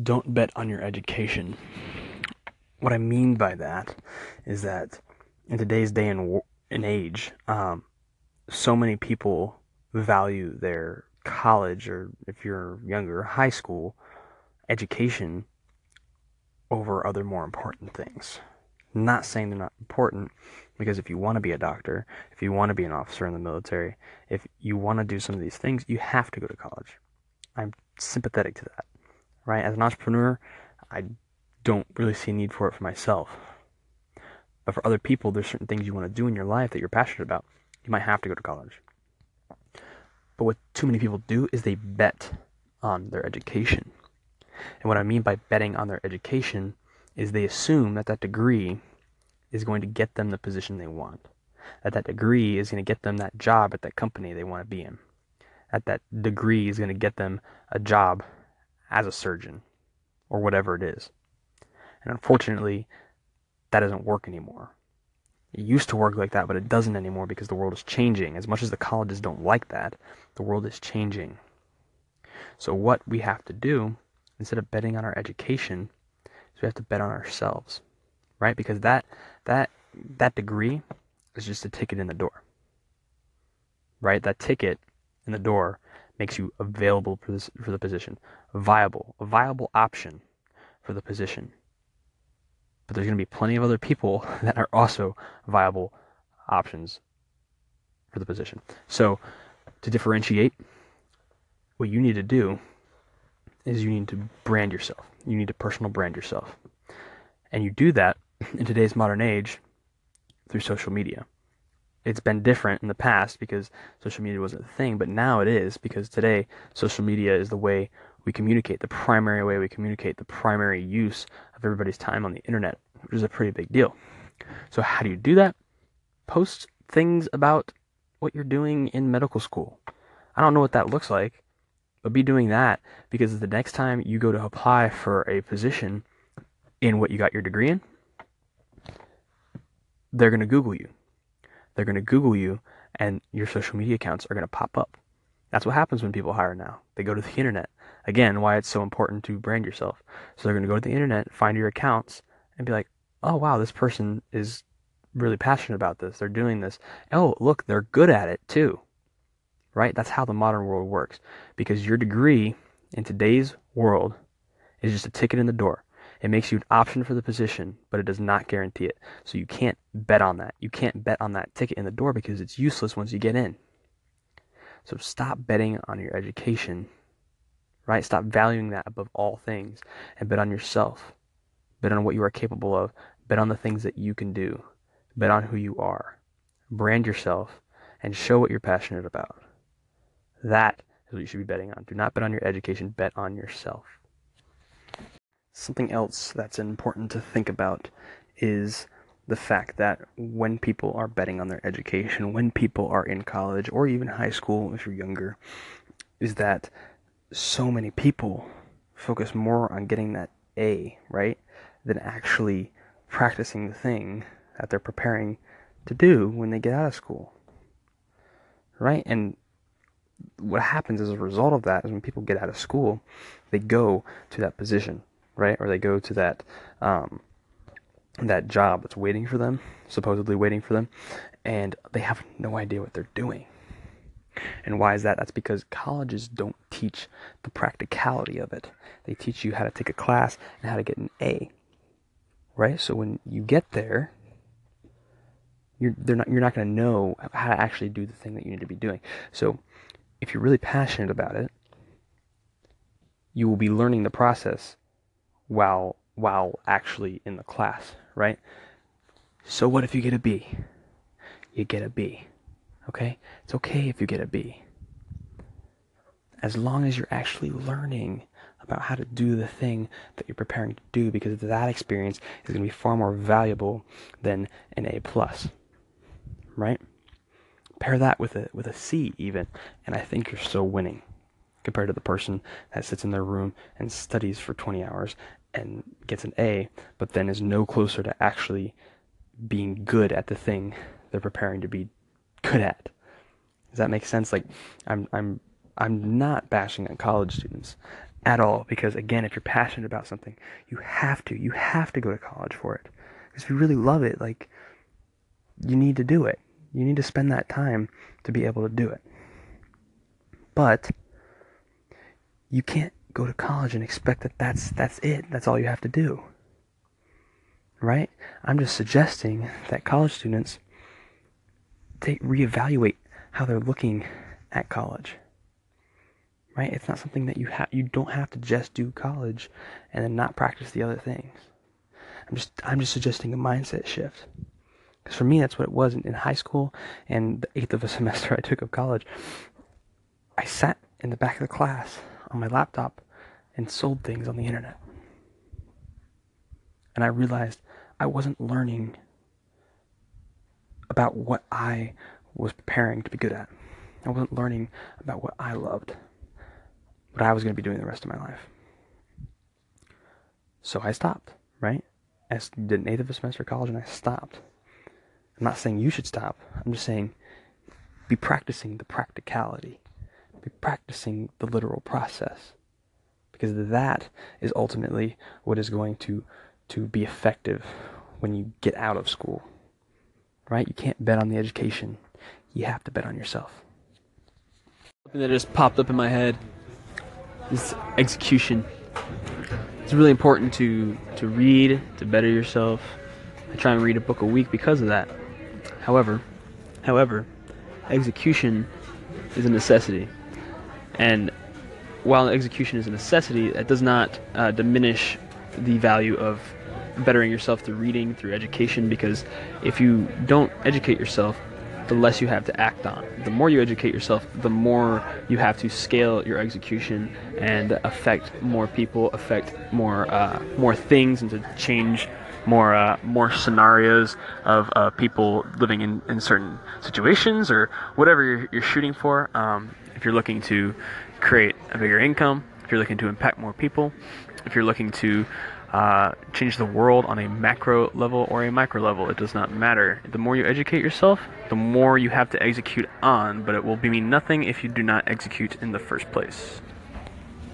don't bet on your education. What I mean by that is that in today's day and, and age, um, so many people value their college or if you're younger, high school education over other more important things. Not saying they're not important, because if you want to be a doctor, if you want to be an officer in the military, if you want to do some of these things, you have to go to college. I'm sympathetic to that, right? As an entrepreneur, I don't really see a need for it for myself. But for other people, there's certain things you want to do in your life that you're passionate about. You might have to go to college. But what too many people do is they bet on their education. And what I mean by betting on their education is they assume that that degree is going to get them the position they want. That that degree is going to get them that job at that company they want to be in. That that degree is going to get them a job as a surgeon or whatever it is. And unfortunately, that doesn't work anymore. It used to work like that, but it doesn't anymore because the world is changing. As much as the colleges don't like that, the world is changing. So, what we have to do, instead of betting on our education, is we have to bet on ourselves, right? Because that that that degree is just a ticket in the door, right? That ticket in the door makes you available for this for the position, viable, a viable option for the position but there's going to be plenty of other people that are also viable options for the position. So, to differentiate, what you need to do is you need to brand yourself. You need to personal brand yourself. And you do that in today's modern age through social media. It's been different in the past because social media wasn't a thing, but now it is because today social media is the way we communicate, the primary way we communicate, the primary use of everybody's time on the internet, which is a pretty big deal. So, how do you do that? Post things about what you're doing in medical school. I don't know what that looks like, but be doing that because the next time you go to apply for a position in what you got your degree in, they're going to Google you. They're going to Google you, and your social media accounts are going to pop up. That's what happens when people hire now. They go to the internet. Again, why it's so important to brand yourself. So they're going to go to the internet, find your accounts, and be like, oh, wow, this person is really passionate about this. They're doing this. Oh, look, they're good at it too. Right? That's how the modern world works. Because your degree in today's world is just a ticket in the door. It makes you an option for the position, but it does not guarantee it. So you can't bet on that. You can't bet on that ticket in the door because it's useless once you get in. So stop betting on your education, right? Stop valuing that above all things and bet on yourself. Bet on what you are capable of. Bet on the things that you can do. Bet on who you are. Brand yourself and show what you're passionate about. That is what you should be betting on. Do not bet on your education, bet on yourself. Something else that's important to think about is the fact that when people are betting on their education, when people are in college or even high school if you're younger, is that so many people focus more on getting that A, right, than actually practicing the thing that they're preparing to do when they get out of school. Right? And what happens as a result of that is when people get out of school, they go to that position, right? Or they go to that um, that job that's waiting for them, supposedly waiting for them, and they have no idea what they're doing. And why is that? That's because colleges don't teach the practicality of it. They teach you how to take a class and how to get an A. Right? So when you get there, you're not you're not going to know how to actually do the thing that you need to be doing. So if you're really passionate about it, you will be learning the process while while actually in the class, right? So what if you get a B? You get a B. Okay? It's okay if you get a B. As long as you're actually learning about how to do the thing that you're preparing to do because that experience is going to be far more valuable than an A plus. Right? Pair that with a with a C even, and I think you're still winning compared to the person that sits in their room and studies for 20 hours and gets an A, but then is no closer to actually being good at the thing they're preparing to be good at. Does that make sense? Like, I'm I'm I'm not bashing on college students. at all because again if you're passionate about something you have to you have to go to college for it because if you really love it like you need to do it you need to spend that time to be able to do it but you can't go to college and expect that that's that's it that's all you have to do right i'm just suggesting that college students take reevaluate how they're looking at college right? It's not something that you have you don't have to just do college and then not practice the other things. I'm just I'm just suggesting a mindset shift. Because for me, that's what it was in, in high school and the eighth of a semester I took of college. I sat in the back of the class on my laptop and sold things on the internet. And I realized I wasn't learning about what I was preparing to be good at. I wasn't learning about what I loved what I was going to be doing the rest of my life. So I stopped, right? I did an eighth of a semester of college and I stopped. I'm not saying you should stop. I'm just saying be practicing the practicality, be practicing the literal process. Because that is ultimately what is going to, to be effective when you get out of school. Right? You can't bet on the education, you have to bet on yourself. Something that just popped up in my head is execution. It's really important to to read to better yourself. I try and read a book a week because of that. However, however, execution is a necessity, and while execution is a necessity, that does not uh, diminish the value of bettering yourself through reading, through education, because if you don't educate yourself, the less you have to act on. The more you educate yourself, the more you have to scale your execution and affect more people, affect more uh, more things, and to change more uh, more scenarios of uh, people living in, in certain situations or whatever you're, you're shooting for. Um, if you're looking to create a bigger income, if you're looking to impact more people, if you're looking to uh, change the world on a macro level or a micro level. It does not matter. The more you educate yourself, the more you have to execute on, but it will mean nothing if you do not execute in the first place.